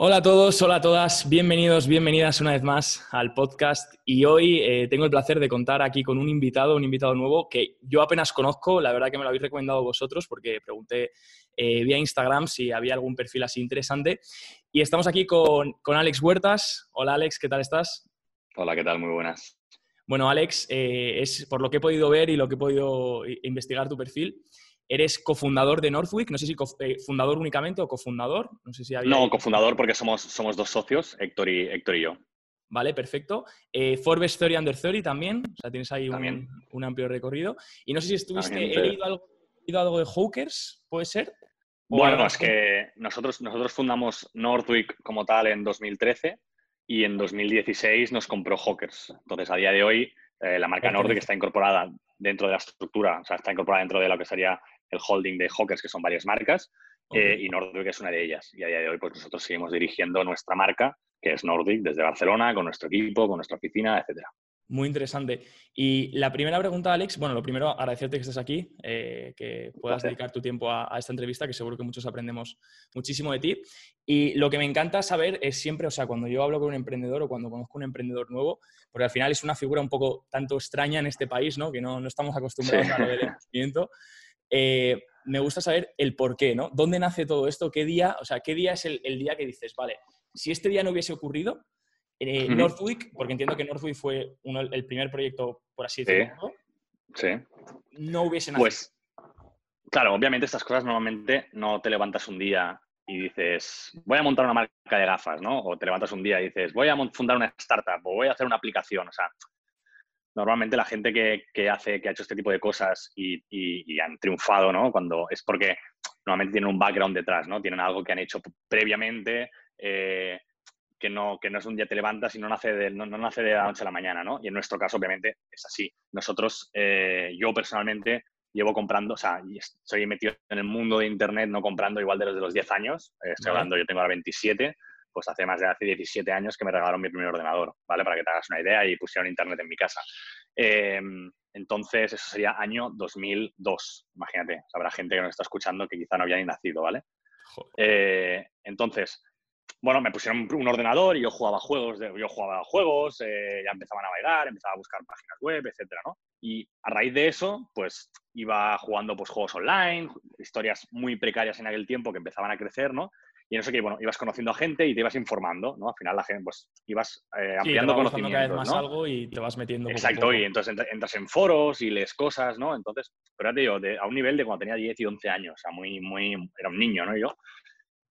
Hola a todos, hola a todas, bienvenidos, bienvenidas una vez más al podcast y hoy eh, tengo el placer de contar aquí con un invitado, un invitado nuevo que yo apenas conozco, la verdad que me lo habéis recomendado vosotros porque pregunté eh, vía Instagram si había algún perfil así interesante y estamos aquí con, Alex Huertas. Hola Alex, ¿qué tal estás? Hola, ¿qué tal? Muy buenas. Bueno Alex, eh, es por lo que he podido ver y lo que he podido investigar tu perfil, Eres cofundador de Northwick, no sé si eh, fundador únicamente o cofundador. No, sé si no, cofundador porque somos, somos dos socios, Héctor y, Héctor y yo. Vale, perfecto. Eh, Forbes Theory Under 30 también, o sea, tienes ahí un, amplio recorrido. Y no sé si estuviste, he leído algo, algo, de Hawkers, ¿puede ser? Bueno, es que nosotros, nosotros fundamos Northwick como tal en 2013 y en 2016 nos compró Hawkers. Entonces, a día de hoy, eh, la marca Northwick está incorporada dentro de la estructura, o sea, está incorporada dentro de lo que sería el holding de Hawkers, que son varias marcas, eh, y Nordic es una de ellas. Y a día de hoy, pues nosotros seguimos dirigiendo nuestra marca, que es Nordic, desde Barcelona, con nuestro equipo, con nuestra oficina, etcétera. Muy interesante. Y la primera pregunta, Alex, bueno, lo primero, agradecerte que estés aquí, eh, que puedas dedicar tu tiempo a, esta entrevista, que seguro que muchos aprendemos muchísimo de ti. Y lo que me encanta saber es siempre, o sea, cuando yo hablo con un emprendedor o cuando conozco un emprendedor nuevo, porque al final es una figura un poco tanto extraña en este país, ¿no? Que no, no estamos acostumbrados a lo del emprendimiento. Eh, me gusta saber el por qué, ¿no? ¿Dónde nace todo esto? ¿Qué día, o sea, qué día es el, día que dices, vale, si este día no hubiese ocurrido, eh, Northwick, porque entiendo que Northwick fue el primer proyecto, por así decirlo, sí. no hubiese nacido. Pues, claro, obviamente estas cosas normalmente no te levantas un día y dices, voy a montar una marca de gafas, ¿no? O te levantas un día y dices, voy a fundar una startup o voy a hacer una aplicación. O sea, normalmente la gente que, hace, que ha hecho este tipo de cosas y, han triunfado, ¿no? Cuando es porque normalmente tienen un background detrás, ¿no? Tienen algo que han hecho previamente, eh, que, no, que no es un día te levantas y no nace, de, no, nace de la noche a la mañana, ¿no? Y en nuestro caso, obviamente, es así. Nosotros, eh, yo personalmente, llevo comprando, o sea, estoy metido en el mundo de Internet, no comprando igual de los de los 10 años. Eh, estoy hablando, yo tengo ahora 27 pues hace más de hace 17 años que me regalaron mi primer ordenador, ¿vale? Para que te hagas una idea y pusieron internet en mi casa. Em, entonces, eso sería año 2002, imagínate. Habrá gente que nos está escuchando que quizá no había ni nacido, ¿vale? Eh, entonces, bueno, me pusieron un ordenador y yo jugaba juegos, yo jugaba juegos, eh, ya empezaban a bailar, empezaba a buscar páginas web, etcétera, ¿no? Y a raíz de eso, pues iba jugando pues, juegos online, historias muy precarias en aquel tiempo que empezaban a crecer, ¿no? Y no sé qué, bueno, ibas conociendo a gente y te ibas informando, ¿no? Al final la gente, pues, ibas eh, ampliando sí, conocimientos, cada vez más algo y te vas metiendo Exacto, y entonces entras en foros y lees cosas, ¿no? Entonces, pero te digo, a un nivel de cuando tenía 10 y 11 años, o sea, muy, muy, era un niño, ¿no? Yo.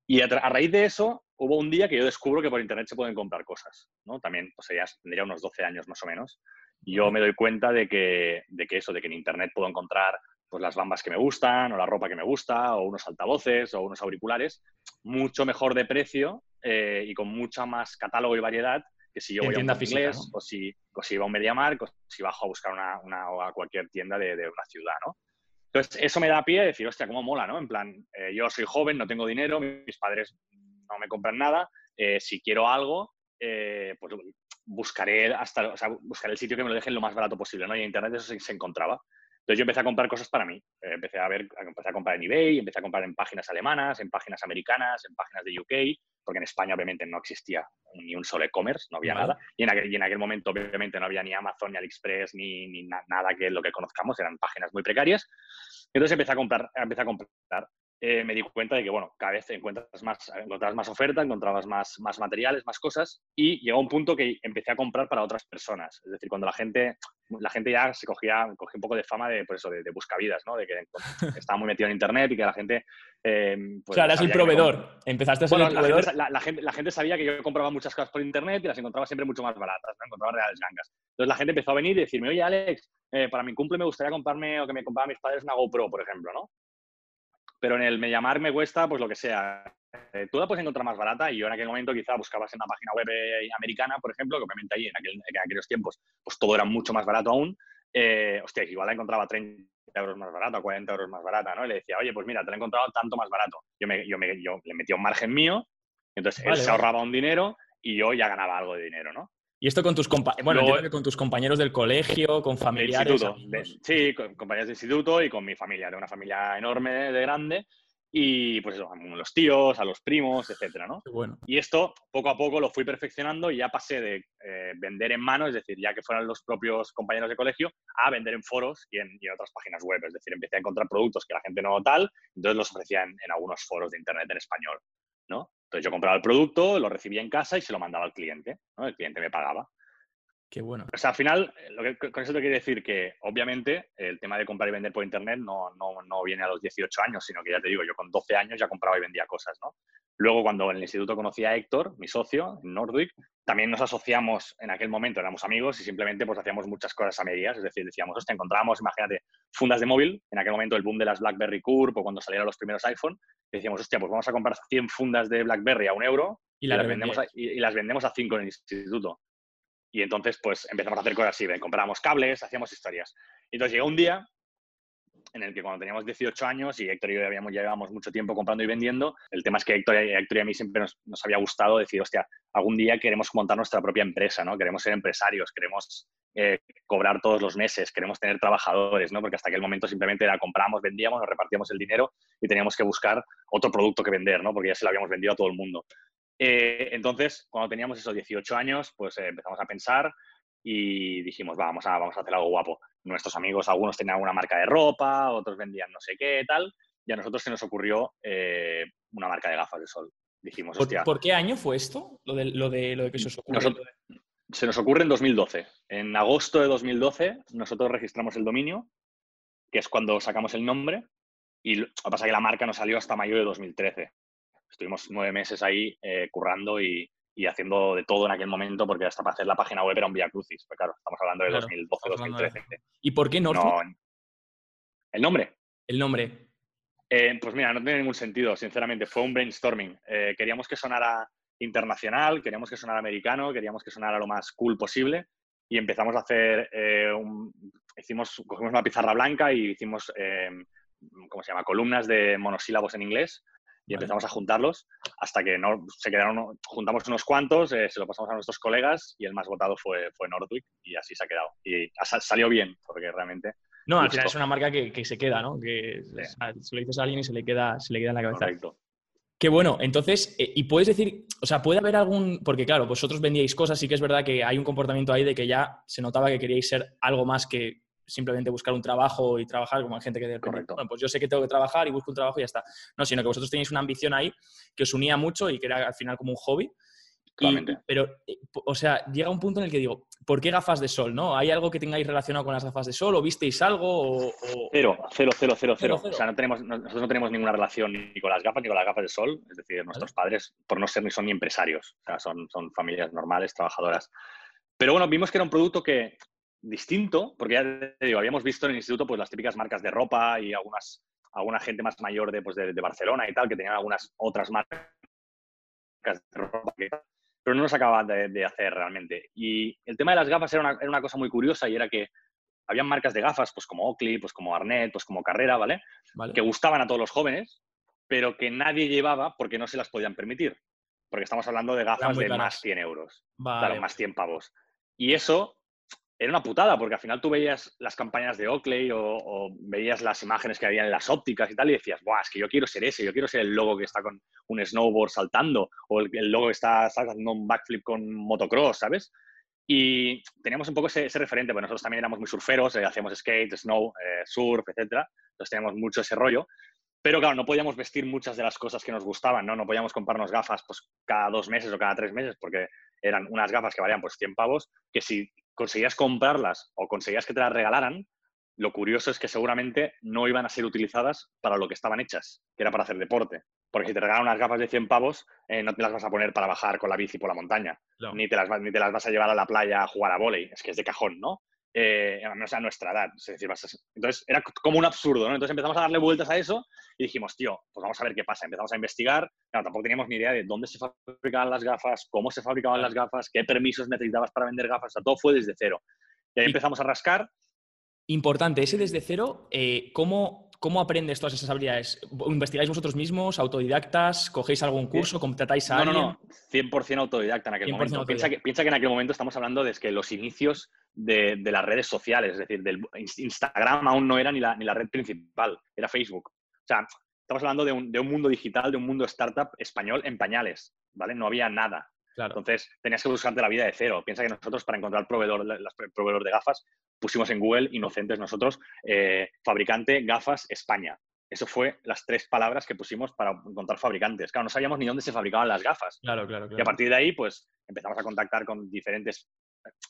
Y a, raíz de eso, hubo un día que yo descubro que por internet se pueden comprar cosas, ¿no? También, o sea, ya tendría unos 12 años más o menos. Y yo me doy cuenta de que, de que eso, de que en internet puedo encontrar pues las bambas que me gustan, o la ropa que me gusta, o unos altavoces, o unos auriculares, mucho mejor de precio eh, y con mucha más catálogo y variedad que si yo voy a un inglés, o, si, o si iba a un MediaMarkt, o si bajo a buscar una, una o a cualquier tienda de, de, una ciudad, ¿no? Entonces, eso me da pie a decir, hostia, cómo mola, ¿no? En plan, eh, yo soy joven, no tengo dinero, mis padres no me compran nada, eh, si quiero algo, pues buscaré hasta, o sea, buscaré el sitio que me lo dejen lo más barato posible, ¿no? Y en Internet eso se encontraba. Entonces yo empecé a comprar cosas para mí. Eh, empecé a ver, empecé a comprar en eBay, empecé a comprar en páginas alemanas, en páginas americanas, en páginas de UK, porque en España obviamente no existía ni un solo e-commerce, no había nada. Y en, aquel, en, aquel, momento obviamente no había ni Amazon, ni AliExpress, ni, ni nada que lo que conozcamos, eran páginas muy precarias. Entonces empecé a comprar, empecé a comprar. Eh, me di cuenta de que, bueno, cada vez encuentras más, encontrabas más oferta, encontrabas más, más materiales, más cosas, y llegó un punto que empecé a comprar para otras personas. Es decir, cuando la gente, la gente ya se cogía, cogía un poco de fama de, por eso, de, buscavidas, ¿no? De que estaba muy metido en Internet y que la gente... Eh, pues, o sea, eras el proveedor. Empezaste a ser el proveedor. La gente, la, gente, sabía que yo compraba muchas cosas por Internet y las encontraba siempre mucho más baratas, ¿no? Encontraba reales gangas. Entonces la gente empezó a venir y decirme, oye, Alex, eh, para mi cumple me gustaría comprarme o que me comprara mis padres una GoPro, por ejemplo, ¿no? Pero en el me llamar me cuesta, pues lo que sea. Eh, tú la puedes encontrar más barata y yo en aquel momento quizá buscabas en una página web eh, americana, por ejemplo, que obviamente ahí en, aquellos tiempos pues todo era mucho más barato aún. Eh, hostia, igual la encontraba 30 euros más barata, 40 euros más barata, ¿no? Y le decía, oye, pues mira, te la he encontrado tanto más barato. Yo, me, yo, me, yo le metía un margen mío, entonces él se ahorraba un dinero y yo ya ganaba algo de dinero, ¿no? Y esto con tus, bueno, con tus compañeros del colegio, con familiares. sí, con compañeros de instituto y con mi familia, de una familia enorme, de grande. y pues eso, a los tíos, a los primos, etcétera, ¿no? bueno. Y esto poco a poco lo fui perfeccionando y ya pasé de eh, vender en mano, es decir, ya que fueran los propios compañeros de colegio, a vender en foros y en, otras páginas web. Es decir, empecé a encontrar productos que la gente no tal, entonces los ofrecía en, algunos foros de internet en español, ¿no? Entonces yo compraba el producto, lo recibía en casa y se lo mandaba al cliente, ¿no? El cliente me pagaba. Qué bueno. O sea, al final, lo que, con eso te quiero decir que, obviamente, el tema de comprar y vender por Internet no, no, no, viene a los 18 años, sino que ya te digo, yo con 12 años ya compraba y vendía cosas, ¿no? Luego, cuando en el instituto conocí a Héctor, mi socio, en Nordwick, también nos asociamos, en aquel momento éramos amigos y simplemente pues hacíamos muchas cosas a medias, es decir, decíamos, hostia, encontrábamos, imagínate, fundas de móvil, en aquel momento el boom de las BlackBerry Curve o cuando salieron los primeros iPhone, decíamos, hostia, pues vamos a comprar 100 fundas de BlackBerry a un euro y, las, vendemos y las vendemos a 5 en el instituto. Y entonces, pues empezamos a hacer cosas así, comprábamos cables, hacíamos historias. Y entonces llegó un día en el que cuando teníamos 18 años y Héctor y yo habíamos, ya llevábamos mucho tiempo comprando y vendiendo, el tema es que Héctor, Héctor y a mí siempre nos, nos, había gustado decir, hostia, algún día queremos montar nuestra propia empresa, ¿no? Queremos ser empresarios, queremos eh, cobrar todos los meses, queremos tener trabajadores, ¿no? Porque hasta aquel momento simplemente era compramos, vendíamos, nos repartíamos el dinero y teníamos que buscar otro producto que vender, ¿no? Porque ya se lo habíamos vendido a todo el mundo. Eh, entonces, cuando teníamos esos 18 años, pues eh, empezamos a pensar y dijimos, vamos a, vamos a hacer algo guapo. Nuestros amigos, algunos tenían alguna marca de ropa, otros vendían no sé qué, tal, y a nosotros se nos ocurrió eh, una marca de gafas de sol. Dijimos, ¿Por, ¿Por qué año fue esto? Lo de, lo de, lo de que se os ocurre. se nos ocurre en 2012. En agosto de 2012 nosotros registramos el dominio, que es cuando sacamos el nombre, y lo que pasa es que la marca nos salió hasta mayo de 2013 estuvimos nueve meses ahí eh, currando y, haciendo de todo en aquel momento, porque hasta para hacer la página web era un vía crucis. Pero claro, estamos hablando de 2012-2013. ¿Y por qué Northwood? ¿El nombre? El nombre. Eh, pues mira, no tiene ningún sentido, sinceramente. Fue un brainstorming. Eh, queríamos que sonara internacional, queríamos que sonara americano, queríamos que sonara lo más cool posible y empezamos a hacer un, hicimos cogimos una pizarra blanca y hicimos ¿cómo se llama? columnas de monosílabos en inglés y empezamos a juntarlos hasta que no, se quedaron, juntamos unos cuantos, eh, se lo pasamos a nuestros colegas y el más votado fue, fue Nordwick y así se ha quedado. Y salió bien, porque realmente... No, al final es una marca que, que se queda, ¿no? Que se lo dices a alguien y se le queda, se le queda en la cabeza. Correcto. Qué bueno, entonces, eh, y puedes decir, o sea, puede haber algún, porque claro, vosotros vendíais cosas, sí que es verdad que hay un comportamiento ahí de que ya se notaba que queríais ser algo más que simplemente buscar un trabajo y trabajar como hay gente que Correcto. Bueno, pues yo sé que tengo que trabajar y busco un trabajo y ya está. No, sino que vosotros tenéis una ambición ahí que os unía mucho y que era al final como un hobby. pero, eh, o sea, llega un punto en el que digo, ¿por qué gafas de sol? ¿no? ¿Hay algo que tengáis relacionado con las gafas de sol? ¿O visteis algo? O, Cero, cero, cero, cero, cero, O sea, no tenemos, nosotros no tenemos ninguna relación ni con las gafas ni con las gafas de sol. Es decir, nuestros padres, por no ser ni son ni empresarios, o sea, son, son familias normales, trabajadoras. Pero bueno, vimos que era un producto que distinto, porque ya te digo, habíamos visto en el instituto pues las típicas marcas de ropa y algunas, alguna gente más mayor de, pues, de, Barcelona y tal, que tenían algunas otras marcas de ropa, pero no nos acababan de, hacer realmente. Y el tema de las gafas era una, era una, cosa muy curiosa y era que habían marcas de gafas, pues como Oakley, pues como Arnett, pues como Carrera, ¿vale? Que gustaban a todos los jóvenes, pero que nadie llevaba porque no se las podían permitir. Porque estamos hablando de gafas de más 100 euros. Claro, más 100 pavos. Y eso era una putada, porque al final tú veías las campañas de Oakley o, veías las imágenes que había en las ópticas y tal, y decías, Buah, es que yo quiero ser ese, yo quiero ser el logo que está con un snowboard saltando, o el, logo que está haciendo un backflip con motocross, ¿sabes? Y teníamos un poco ese, referente, porque nosotros también éramos muy surferos, eh, hacíamos skate, snow, eh, surf, etc. Entonces teníamos mucho ese rollo. Pero claro, no podíamos vestir muchas de las cosas que nos gustaban, ¿no? No podíamos comprarnos gafas pues, cada dos meses o cada tres meses, porque eran unas gafas que valían pues 100 pavos, que si conseguías comprarlas o conseguías que te las regalaran, lo curioso es que seguramente no iban a ser utilizadas para lo que estaban hechas, que era para hacer deporte. Porque si te regalan unas gafas de 100 pavos, eh, no te las vas a poner para bajar con la bici por la montaña, ni, te las, ni te las vas a llevar a la playa a jugar a volei, es que es de cajón, ¿no? Eh, no a nuestra edad. Es decir, entonces era como un absurdo, ¿no? Entonces empezamos a darle vueltas a eso y dijimos, tío, pues vamos a ver qué pasa. Empezamos a investigar. Claro, tampoco teníamos ni idea de dónde se fabricaban las gafas, cómo se fabricaban las gafas, qué permisos necesitabas para vender gafas. O sea, todo fue desde cero. Y ahí empezamos a rascar. Importante, ese desde cero, eh, ¿cómo, ¿cómo aprendes todas esas habilidades? ¿Investigáis vosotros mismos, autodidactas? ¿Cogéis algún curso? ¿Contratáis a alguien? No, no, no. 100% autodidacta en aquel momento. Piensa que, piensa que en aquel momento estamos hablando de que los inicios de, las redes sociales, es decir, del Instagram aún no era ni la, ni la red principal, era Facebook. O sea, estamos hablando de un, de un, mundo digital, de un mundo startup español en pañales, ¿vale? No había nada. Entonces tenías que buscarte la vida de cero. Piensa que nosotros para encontrar proveedor, proveedor de gafas pusimos en Google, inocentes nosotros, eh, fabricante gafas España. Eso fue las tres palabras que pusimos para encontrar fabricantes. Claro, no sabíamos ni dónde se fabricaban las gafas. Claro, claro, Y a partir de ahí, pues empezamos a contactar con diferentes.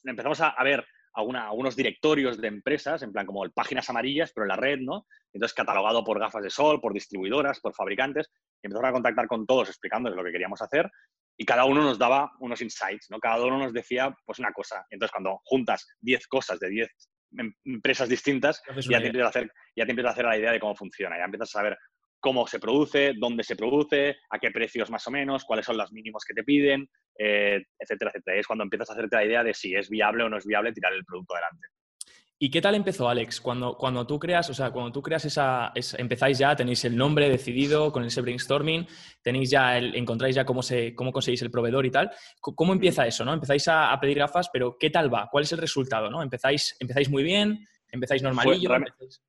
Empezamos a, ver algunos directorios de empresas, en plan como páginas amarillas, pero en la red, ¿no? Entonces, catalogado por gafas de sol, por distribuidoras, por fabricantes. Y empezamos a contactar con todos explicándoles lo que queríamos hacer y cada uno nos daba unos insights, ¿no? Cada uno nos decía pues una cosa. Entonces, cuando juntas 10 cosas de 10 em, empresas distintas, ya te, empiezas a hacer, ya te empiezas a hacer la idea de cómo funciona, ya empiezas a saber cómo se produce, dónde se produce, a qué precios más o menos, cuáles son los mínimos que te piden, eh, etcétera, etcétera. Y es cuando empiezas a hacerte la idea de si es viable o no es viable tirar el producto adelante. ¿Y qué tal empezó, Alex? Cuando, cuando tú creas, o sea, cuando tú creas esa, empezáis ya, tenéis el nombre decidido con ese brainstorming, tenéis ya el, encontráis ya cómo, se, cómo conseguís el proveedor y tal. ¿Cómo empieza eso, no? Empezáis a, pedir gafas, pero ¿qué tal va? ¿Cuál es el resultado, no? ¿Empezáis, empezáis muy bien? ¿Empezáis normalillo?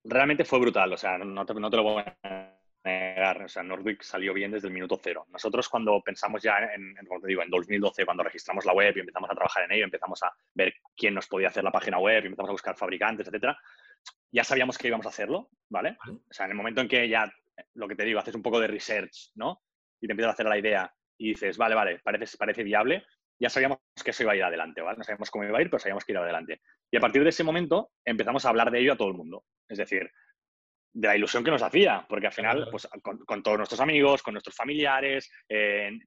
realmente, fue brutal, o sea, no te, no te lo voy a o sea, Nordwick salió bien desde el minuto cero. Nosotros cuando pensamos ya en, como te digo, en 2012, cuando registramos la web y empezamos a trabajar en ello, empezamos a ver quién nos podía hacer la página web, y empezamos a buscar fabricantes, etcétera, ya sabíamos que íbamos a hacerlo, ¿vale? O sea, en el momento en que ya, lo que te digo, haces un poco de research, ¿no? Y te empiezas a hacer la idea y dices, vale, vale, parece, parece viable, ya sabíamos que eso iba a ir adelante, ¿vale? No sabíamos cómo iba a ir, pero sabíamos que iba adelante. Y a partir de ese momento empezamos a hablar de ello a todo el mundo. Es decir, de la ilusión que nos hacía, porque al final, pues con, todos nuestros amigos, con nuestros familiares,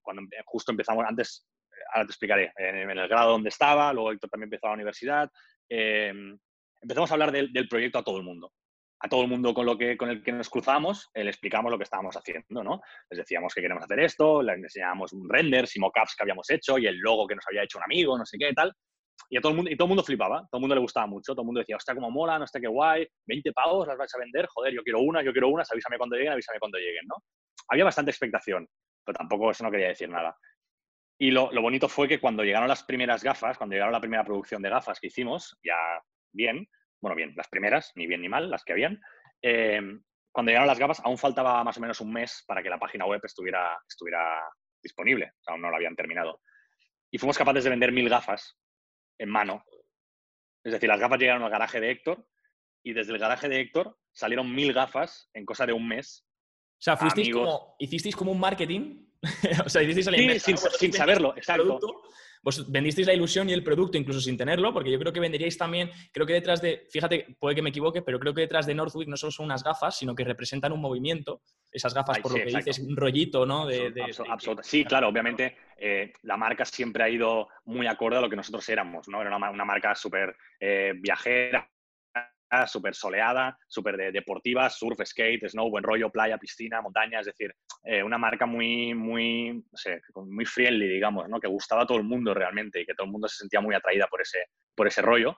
cuando justo empezamos, antes, ahora te explicaré, en, el grado donde estaba, luego Héctor también empezó a la universidad, em, empezamos a hablar del, proyecto a todo el mundo. A todo el mundo con, lo que, con el que nos cruzamos, le explicamos lo que estábamos haciendo, ¿no? Les decíamos que queremos hacer esto, les enseñábamos un render, y mockups que habíamos hecho y el logo que nos había hecho un amigo, no sé qué tal. Y, todo el mundo, y todo el mundo flipaba, todo el mundo le gustaba mucho, todo el mundo decía, hostia, cómo mola, no sé qué guay, 20 pavos las vais a vender, joder, yo quiero una, yo quiero una, avísame cuando lleguen, avísame cuando lleguen, ¿no? Había bastante expectación, pero tampoco eso no quería decir nada. Y lo, lo, bonito fue que cuando llegaron las primeras gafas, cuando llegaron la primera producción de gafas que hicimos, ya bien, bueno, bien, las primeras, ni bien ni mal, las que habían, eh, cuando llegaron las gafas aún faltaba más o menos un mes para que la página web estuviera, estuviera disponible, o sea, aún no la habían terminado. Y fuimos capaces de vender mil gafas en mano. Es decir, las gafas llegaron al garaje de Héctor y desde el garaje de Héctor salieron mil gafas en cosa de un mes. O sea, fuisteis como, hicisteis como un marketing. o sea, hicisteis el sí, sin, saberlo, exacto. Pues vendisteis la ilusión y el producto incluso sin tenerlo, porque yo creo que venderíais también, creo que detrás de, fíjate, puede que me equivoque, pero creo que detrás de Northwick no solo son unas gafas, sino que representan un movimiento. Esas gafas, por lo que dices, un rollito, ¿no? De, Sí, claro, obviamente eh, la marca siempre ha ido muy acorde a lo que nosotros éramos, ¿no? Era una, marca súper eh, viajera, súper soleada, súper deportiva, surf, skate, snow, buen rollo, playa, piscina, montaña, es decir, eh, una marca muy, muy, no sé, muy friendly, digamos, ¿no? que gustaba a todo el mundo realmente y que todo el mundo se sentía muy atraída por ese, por ese rollo.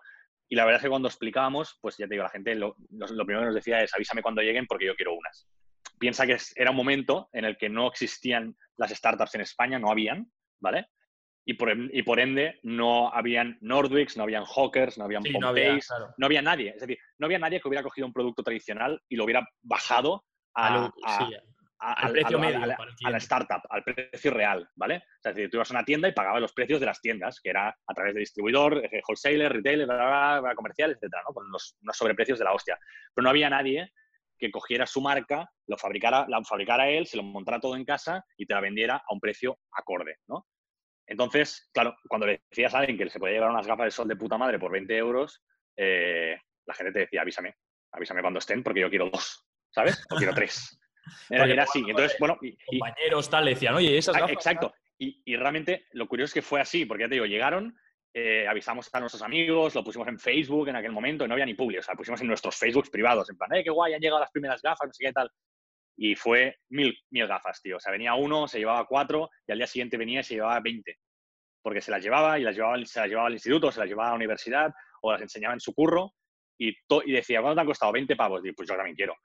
Y la verdad es que cuando explicábamos, pues ya te digo, la gente lo, lo primero que nos decía es avísame cuando lleguen porque yo quiero unas. Piensa que era un momento en el que no existían las startups en España, no habían, ¿vale? Y por, y por ende no habían Nordwicks, no habían Hawkers, no habían sí, no, había, nadie. Es decir, no había nadie que hubiera cogido un producto tradicional y lo hubiera bajado a, al precio medio, a, la, startup, al precio real, ¿vale? O sea, es decir, tú ibas a una tienda y pagabas los precios de las tiendas, que era a través de distribuidor, eh, wholesaler, retailer, comerciales, etcétera, ¿no? Con unos, sobreprecios de la hostia. Pero no había nadie que cogiera su marca, lo fabricara, la fabricara él, se lo montara todo en casa y te la vendiera a un precio acorde, ¿no? Entonces, claro, cuando le decías a alguien que se podía llevar unas gafas de sol de puta madre por 20 euros, eh, la gente te decía, avísame, avísame cuando estén porque yo quiero dos, ¿sabes? O quiero tres. Era, así. Entonces, bueno. Y, compañeros tal decían, oye, esas ah, gafas. Exacto. Y, realmente lo curioso es que fue así, porque ya te digo, llegaron, eh, avisamos a nuestros amigos, lo pusimos en Facebook en aquel momento, no había ni public, o sea, pusimos en nuestros Facebooks privados, en plan, ¡eh, qué guay! Han llegado las primeras gafas, no sé qué tal. Y fue mil, mil gafas, tío. O sea, venía uno, se llevaba cuatro y al día siguiente venía y se llevaba veinte. Porque se las llevaba y las llevaba, se las llevaba al instituto, se las llevaba a la universidad o las enseñaba en su curro y, y decía, ¿cuánto te han costado? 20 pavos. Y pues yo también quiero.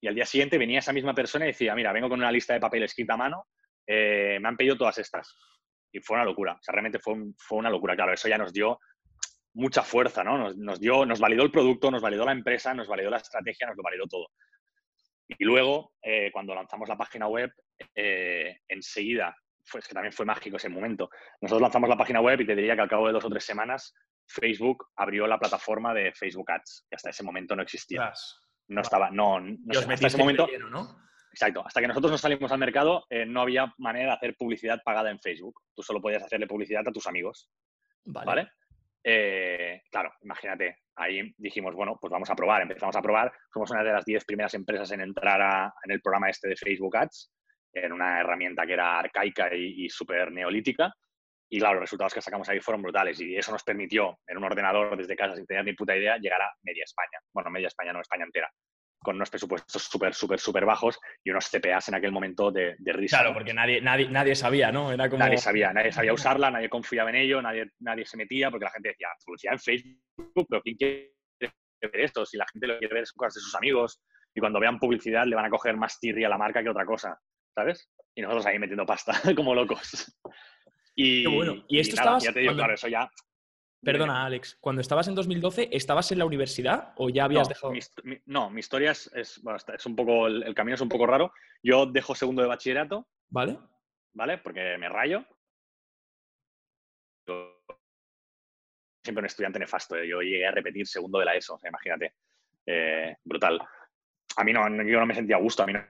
Y al día siguiente venía esa misma persona y decía, mira, vengo con una lista de papel escrita a mano, eh, me han pedido todas estas. Y fue una locura. O sea, realmente fue, fue una locura. Claro, eso ya nos dio mucha fuerza, ¿no? Nos, dio, nos validó el producto, nos validó la empresa, nos validó la estrategia, nos lo validó todo. Y luego, eh, cuando lanzamos la página web, eh, enseguida, pues que también fue mágico ese momento, nosotros lanzamos la página web y te diría que al cabo de dos o tres semanas, Facebook abrió la plataforma de Facebook Ads, que hasta ese momento no existía. No estaba, no, no hasta ese momento. Exacto, hasta que nosotros nos salimos al mercado, eh, no había manera de hacer publicidad pagada en Facebook. Tú solo podías hacerle publicidad a tus amigos. Vale. Claro, imagínate, ahí dijimos, bueno, pues vamos a probar, empezamos a probar. Somos una de las 10 primeras empresas en entrar en el programa este de Facebook Ads, en una herramienta que era arcaica y, súper neolítica. Y claro, los resultados que sacamos ahí fueron brutales y eso nos permitió, en un ordenador desde casa sin tener ni puta idea, llegar a media España. Bueno, media España, no España entera con unos presupuestos súper, súper, súper bajos y unos CPAs en aquel momento de, de risa. Claro, porque nadie, nadie, nadie sabía, ¿no? Era como... Nadie sabía, nadie sabía usarla, nadie confiaba en ello, nadie, nadie se metía, porque la gente decía, publicidad en Facebook, pero ¿quién quiere ver esto? Si la gente lo quiere ver es cosas de sus amigos y cuando vean publicidad le van a coger más tirria a la marca que otra cosa, ¿sabes? Y nosotros ahí metiendo pasta como locos. Y, bueno. Y esto ya te digo, claro, eso ya Perdona, Alex, cuando estabas en 2012, ¿estabas en la universidad o ya habías dejado? no, mi historia es, es, un poco, el, camino es un poco raro. Yo dejo segundo de bachillerato. ¿Vale? ¿Vale? Porque me rayo. siempre un estudiante nefasto. ¿eh? Yo llegué a repetir segundo de la ESO, imagínate. Eh, brutal. A mí no, yo no me sentía a gusto, a mí no.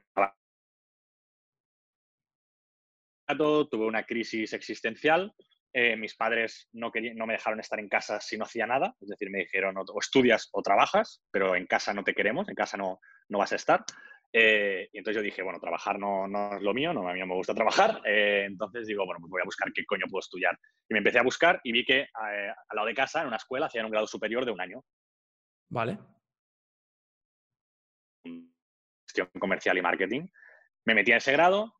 Tuve una crisis existencial eh, mis padres no, no me dejaron estar en casa si no hacía nada, es decir, me dijeron o, estudias o trabajas, pero en casa no te queremos, en casa no, no vas a estar. Eh, y entonces yo dije, bueno, trabajar no, no, es lo mío, no, a mí no me gusta trabajar, eh, entonces digo, bueno, pues voy a buscar qué coño puedo estudiar. Y me empecé a buscar y vi que al lado de casa, en una escuela, hacían un grado superior de un año. Vale. Gestión comercial y marketing. Me metí a ese grado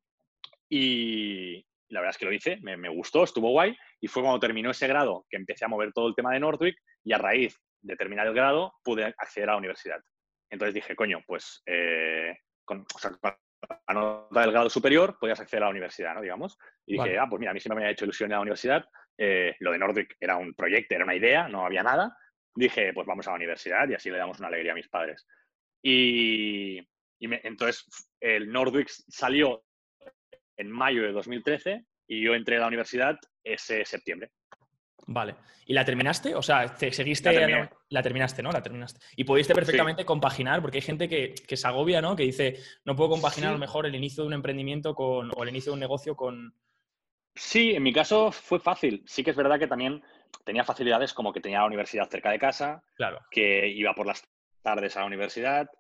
y, la verdad es que lo hice, me, gustó, estuvo guay, y fue cuando terminó ese grado que empecé a mover todo el tema de Nordwick y a raíz de terminar el grado pude acceder a la universidad. Entonces dije, coño, pues eh, con, la nota del grado superior podías acceder a la universidad, ¿no? Digamos. Y dije, ah, pues mira, a mí siempre me había hecho ilusión ir a la universidad, eh, lo de Nordwick era un proyecto, era una idea, no había nada. Dije, pues vamos a la universidad y así le damos una alegría a mis padres. Y, entonces el Nordwick salió en mayo de 2013 y yo entré a la universidad ese septiembre. Vale. ¿Y la terminaste? O sea, ¿te seguiste? La, la terminaste, ¿no? La terminaste. Y pudiste perfectamente compaginar, porque hay gente que, que, se agobia, ¿no? Que dice, no puedo compaginar a lo mejor el inicio de un emprendimiento con, o el inicio de un negocio con... Sí, en mi caso fue fácil. Sí que es verdad que también tenía facilidades como que tenía la universidad cerca de casa, claro. que iba por las tardes a la universidad,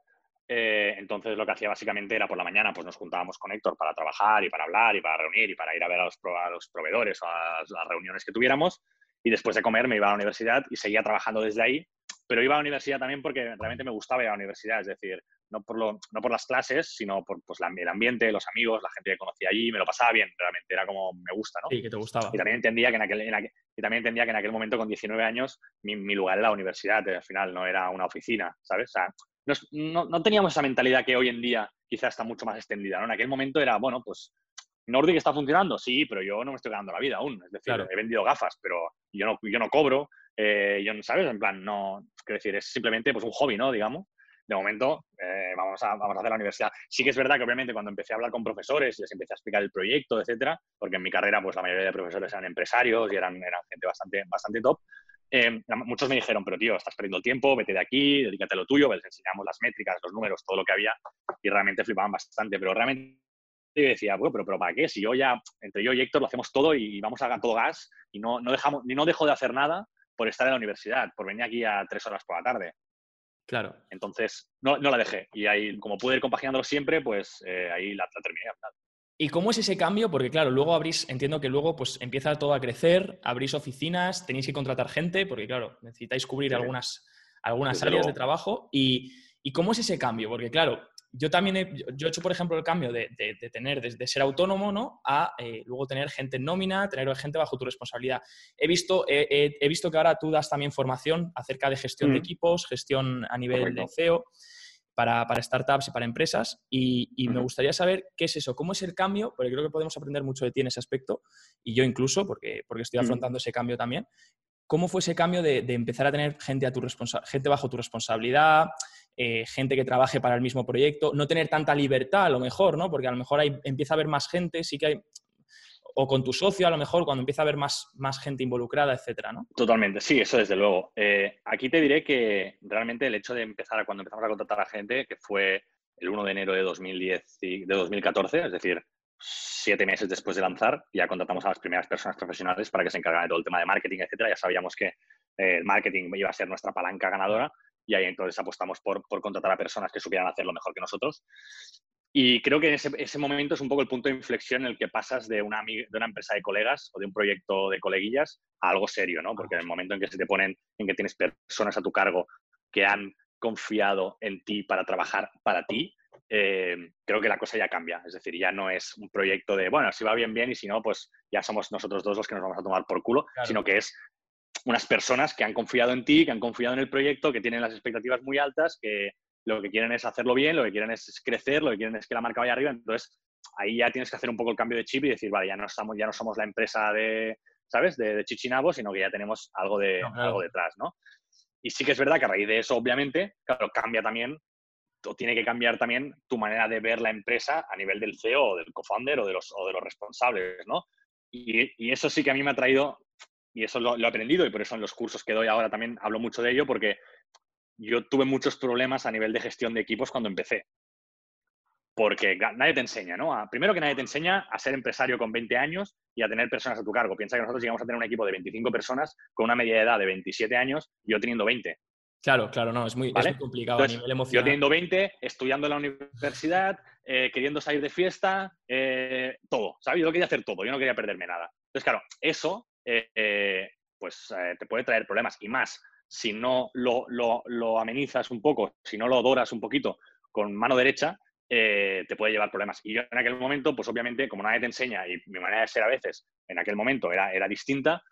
eh, entonces lo que hacía básicamente era por la mañana, pues nos juntábamos con Héctor para trabajar y para hablar y para reunir y para ir a ver a los, proveedores o a las, reuniones que tuviéramos. Y después de comer me iba a la universidad y seguía trabajando desde ahí. Pero iba a la universidad también porque realmente me gustaba ir a la universidad, es decir, no por, lo, no por las clases, sino por pues, el ambiente, los amigos, la gente que conocía allí, me lo pasaba bien, realmente, era como me gusta, ¿no? Sí, que te gustaba. Y también entendía que en aquel, y también entendía que en aquel momento, con 19 años, mi, mi, lugar era la universidad, al final no era una oficina, ¿sabes? O sea, no, teníamos esa mentalidad que hoy en día quizás está mucho más extendida. ¿no? En aquel momento era, bueno, pues Nordic está funcionando, sí, pero yo no me estoy ganando la vida aún. Es decir, he vendido gafas, pero yo no, yo no cobro, eh, yo no, ¿sabes? En plan, no, quiero decir, es simplemente pues, un hobby, ¿no? Digamos. De momento, eh, vamos, a, vamos a hacer la universidad. Sí que es verdad que obviamente cuando empecé a hablar con profesores, les empecé a explicar el proyecto, etcétera, porque en mi carrera pues la mayoría de profesores eran empresarios y eran, eran gente bastante, bastante top, Em, muchos me dijeron, pero tío, estás perdiendo el tiempo, vete de aquí, dedícate a lo tuyo, les enseñamos las métricas, los números, todo lo que había, y realmente flipaban bastante, pero realmente yo decía, bueno, pero, pero ¿para qué? Si yo ya, entre yo y Héctor lo hacemos todo y vamos a todo gas y no, no, dejamos, ni no dejo de hacer nada por estar en la universidad, por venir aquí a tres horas por la tarde. Claro. Entonces, no, no la dejé. Y ahí, como pude ir compaginándolo siempre, pues eh, ahí la, la terminé. ¿Y cómo es ese cambio? Porque claro, luego abrís, entiendo que luego pues empieza todo a crecer, abrís oficinas, tenéis que contratar gente, porque claro, necesitáis cubrir algunas, algunas áreas de trabajo. Y, cómo es ese cambio? Porque claro, yo también he, yo he hecho, por ejemplo, el cambio de, tener, desde ser autónomo, ¿no? A eh, luego tener gente en nómina, tener gente bajo tu responsabilidad. He visto, he visto que ahora tú das también formación acerca de gestión de equipos, gestión a nivel de CEO para, startups y para empresas. Y, me gustaría saber qué es eso, cómo es el cambio, porque creo que podemos aprender mucho de ti en ese aspecto, y yo incluso, porque, porque estoy afrontando ese cambio también. ¿Cómo fue ese cambio de, empezar a tener gente, a tu gente bajo tu responsabilidad? eh, gente que trabaje para el mismo proyecto, no tener tanta libertad a lo mejor, ¿no? Porque a lo mejor hay, empieza a haber más gente, sí que hay, o con tu socio a lo mejor, cuando empieza a haber más, más gente involucrada, etcétera, ¿no? Totalmente, sí, eso desde luego. Eh, aquí te diré que realmente el hecho de empezar, cuando empezamos a contratar a gente, que fue el 1 de enero de, 2010 de 2014, es decir, siete meses después de lanzar, ya contratamos a las primeras personas profesionales para que se encargaran de todo el tema de marketing, etcétera. Ya sabíamos que eh, el marketing iba a ser nuestra palanca ganadora y ahí entonces apostamos por, por contratar a personas que supieran hacerlo mejor que nosotros. Y creo que en ese, ese, momento es un poco el punto de inflexión en el que pasas de una, de una empresa de colegas o de un proyecto de coleguillas a algo serio, ¿no? Porque en el momento en que se te ponen, en que tienes personas a tu cargo que han confiado en ti para trabajar para ti, eh, creo que la cosa ya cambia. Es decir, ya no es un proyecto de, bueno, si va bien, bien, y si no, pues ya somos nosotros dos los que nos vamos a tomar por culo, sino que es unas personas que han confiado en ti, que han confiado en el proyecto, que tienen las expectativas muy altas, que lo que quieren es hacerlo bien, lo que quieren es crecer, lo que quieren es que la marca vaya arriba. Entonces, ahí ya tienes que hacer un poco el cambio de chip y decir, vale, ya no, estamos, ya no somos la empresa de, ¿sabes?, de, Chichinabo, sino que ya tenemos algo, de, algo detrás, ¿no? Y sí que es verdad que a raíz de eso, obviamente, claro, cambia también, o tiene que cambiar también tu manera de ver la empresa a nivel del CEO o del co-founder o, de los, o de los responsables, ¿no? Y, eso sí que a mí me ha traído, y eso lo, lo, he aprendido, y por eso en los cursos que doy ahora también hablo mucho de ello, porque yo tuve muchos problemas a nivel de gestión de equipos cuando empecé. Porque nadie te enseña, ¿no? primero que nadie te enseña a ser empresario con 20 años y a tener personas a tu cargo. Piensa que nosotros llegamos a tener un equipo de 25 personas con una media de edad de 27 años, yo teniendo 20. Claro, claro, no, es muy, complicado a nivel emocional. Yo teniendo 20, estudiando en la universidad, eh, queriendo salir de fiesta, eh, todo, ¿sabes? Yo quería hacer todo, yo no quería perderme nada. Entonces, claro, eso eh, pues te puede traer problemas y más si no lo, amenizas un poco, si no lo doras un poquito con mano derecha, eh, te puede llevar problemas. Y yo en aquel momento, pues obviamente, como nadie te enseña y mi manera de ser a veces en aquel momento era, era distinta,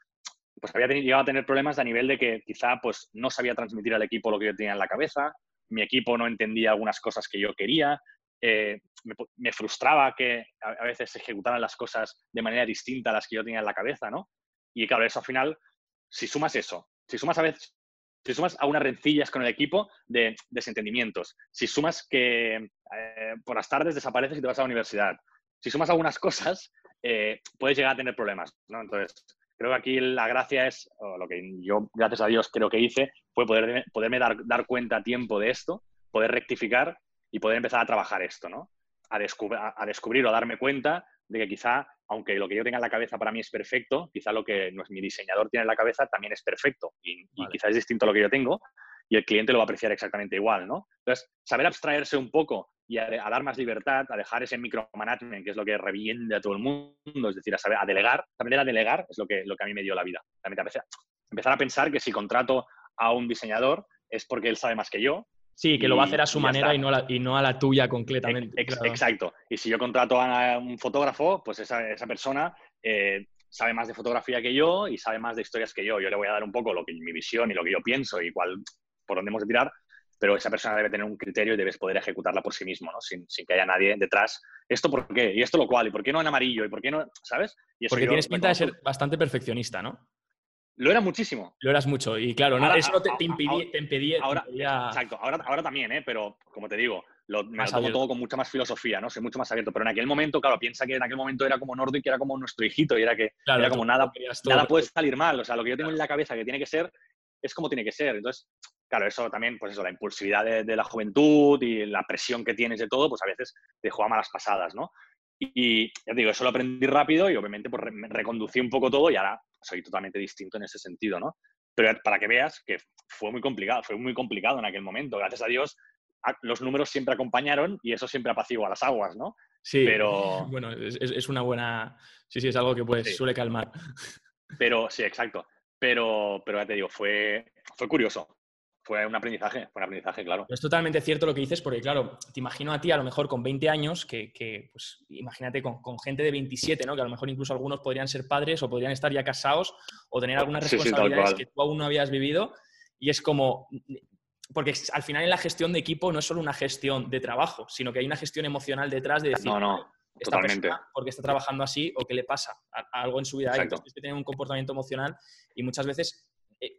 pues había llegado a tener problemas a nivel de que quizá pues no sabía transmitir al equipo lo que yo tenía en la cabeza, mi equipo no entendía algunas cosas que yo quería, eh, me, frustraba que a, a, veces se ejecutaran las cosas de manera distinta a las que yo tenía en la cabeza, ¿no? Y claro, eso al final, si sumas eso, si sumas a veces si sumas a unas rencillas con el equipo de desentendimientos, si sumas que eh, por las tardes desapareces y te vas a la universidad, si sumas algunas cosas, eh, puedes llegar a tener problemas, ¿no? Entonces, creo que aquí la gracia es, lo que yo, gracias a Dios, creo que hice, fue poder, poderme dar, dar cuenta a tiempo de esto, poder rectificar y poder empezar a trabajar esto, ¿no? A, a, descubrir o a darme cuenta de que quizá, aunque lo que yo tenga en la cabeza para mí es perfecto, quizá lo que mi diseñador tiene en la cabeza también es perfecto y, quizá es distinto a lo que yo tengo y el cliente lo va a apreciar exactamente igual, ¿no? Entonces, saber abstraerse un poco y a, dar más libertad, a dejar ese micromanagement, que es lo que reviende a todo el mundo, es decir, a, saber, a delegar, aprender a delegar es lo que, lo que a mí me dio la vida. También empezar a pensar que si contrato a un diseñador es porque él sabe más que yo Sí, que lo va a hacer a su manera y no, a la, y no a la tuya completamente. Exacto. Y si yo contrato a un fotógrafo, pues esa, persona eh, sabe más de fotografía que yo y sabe más de historias que yo. Yo le voy a dar un poco lo que mi visión y lo que yo pienso y cuál, por dónde hemos de tirar, pero esa persona debe tener un criterio y debes poder ejecutarla por sí mismo, ¿no? sin, sin, que haya nadie detrás. ¿Esto por qué? ¿Y esto lo cual? ¿Y por qué no en amarillo? ¿Y por qué no? ¿Sabes? Porque tienes pinta de ser bastante perfeccionista, ¿no? Lo era muchísimo. Lo eras mucho. Y claro, eso no te, impedía. ahora, Exacto, ahora, ahora también, ¿eh? pero como te digo, lo, me lo tomo todo con mucha más filosofía, ¿no? Soy mucho más abierto. Pero en aquel momento, claro, piensa que en aquel momento era como Nordic, que era como nuestro hijito, y era que era como nada, nada puede salir mal. O sea, lo que yo tengo en la cabeza que tiene que ser, es como tiene que ser. Entonces, claro, eso también, pues eso, la impulsividad de, la juventud y la presión que tienes de todo, pues a veces te juega malas pasadas, ¿no? Y, ya te digo, eso lo aprendí rápido y obviamente pues reconducí un poco todo y ahora soy totalmente distinto en ese sentido, ¿no? Pero para que veas que fue muy complicado, fue muy complicado en aquel momento. Gracias a Dios, los números siempre acompañaron y eso siempre apacigua las aguas, ¿no? Sí, pero... Bueno, es, una buena... Sí, sí, es algo que pues, suele calmar. Pero, sí, exacto. Pero, pero ya te digo, fue, fue curioso fue un aprendizaje, fue un aprendizaje, claro. Es totalmente cierto lo que dices, porque claro, te imagino a ti a lo mejor con 20 años, que, pues imagínate con, gente de 27, ¿no? Que a lo mejor incluso algunos podrían ser padres o podrían estar ya casados o tener algunas responsabilidades que tú aún no habías vivido. Y es como, porque al final en la gestión de equipo no es solo una gestión de trabajo, sino que hay una gestión emocional detrás de decir, no, no, totalmente. porque está trabajando así o qué le pasa algo en su vida. Entonces, que tener un comportamiento emocional y muchas veces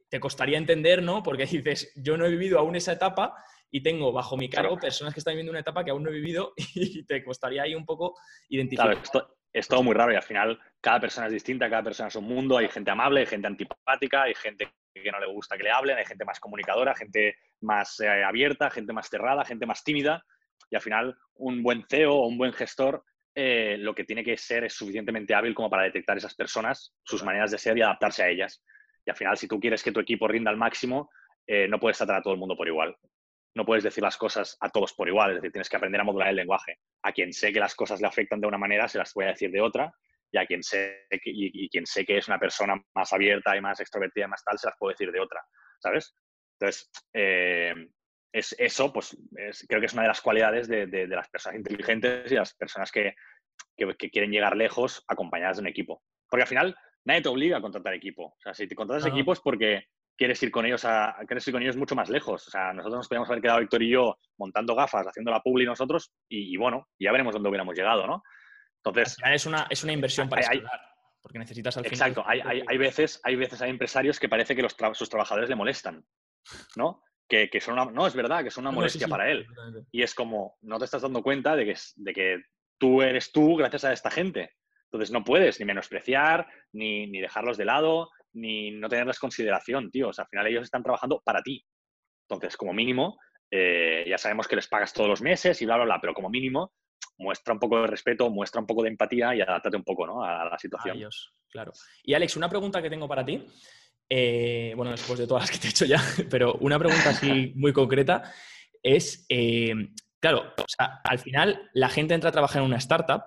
te costaría entender, ¿no? Porque dices, yo no he vivido aún esa etapa y tengo bajo mi cargo personas que están viviendo una etapa que aún no he vivido y te costaría ahí un poco identificar. Claro, esto es todo muy raro y al final cada persona es distinta, cada persona es un mundo, hay gente amable, hay gente antipática, hay gente que no le gusta que le hablen, hay gente más comunicadora, gente más eh, abierta, gente más cerrada, gente más tímida y al final un buen CEO o un buen gestor eh, lo que tiene que ser es suficientemente hábil como para detectar esas personas, sus maneras de ser y adaptarse a ellas. Al final, si tú quieres que tu equipo rinda al máximo, eh, no puedes tratar a todo el mundo por igual. No puedes decir las cosas a todos por igual, es decir, tienes que aprender a modular el lenguaje. A quien sé que las cosas le afectan de una manera, se las voy a decir de otra, y a quien sé que, y, quien sé que es una persona más abierta y más extrovertida más tal, se las puedo decir de otra, ¿sabes? Entonces, eh, es eso, pues creo que es una de las cualidades de, las personas inteligentes y las personas que, quieren llegar lejos acompañadas de un equipo. Porque al final nadie te obliga a contratar equipo. O sea, si te contratas equipo es porque quieres ir con ellos a, quieres ir con ellos mucho más lejos. O sea, nosotros nos podríamos haber quedado Víctor y yo montando gafas, haciendo la publi nosotros y, bueno, ya veremos dónde hubiéramos llegado, ¿no? Entonces... es una, es una inversión para hay, porque necesitas al final... Exacto. Hay, hay, veces, hay veces hay empresarios que parece que los sus trabajadores le molestan, ¿no? que, son una, no, es verdad, que son una molestia para él. Y es como, no te estás dando cuenta de que, de que tú eres tú gracias a esta gente. Entonces no puedes ni menospreciar, ni, ni dejarlos de lado, ni no tenerles consideración, tío. O sea, al final ellos están trabajando para ti. Entonces, como mínimo, eh, ya sabemos que les pagas todos los meses y bla, bla, bla, pero como mínimo, muestra un poco de respeto, muestra un poco de empatía y adáptate un poco ¿no? a la situación. claro. Y Alex, una pregunta que tengo para ti. Eh, bueno, después de todas las que te he hecho ya, pero una pregunta así muy concreta es, eh, claro, o sea, al final la gente entra a trabajar en una startup,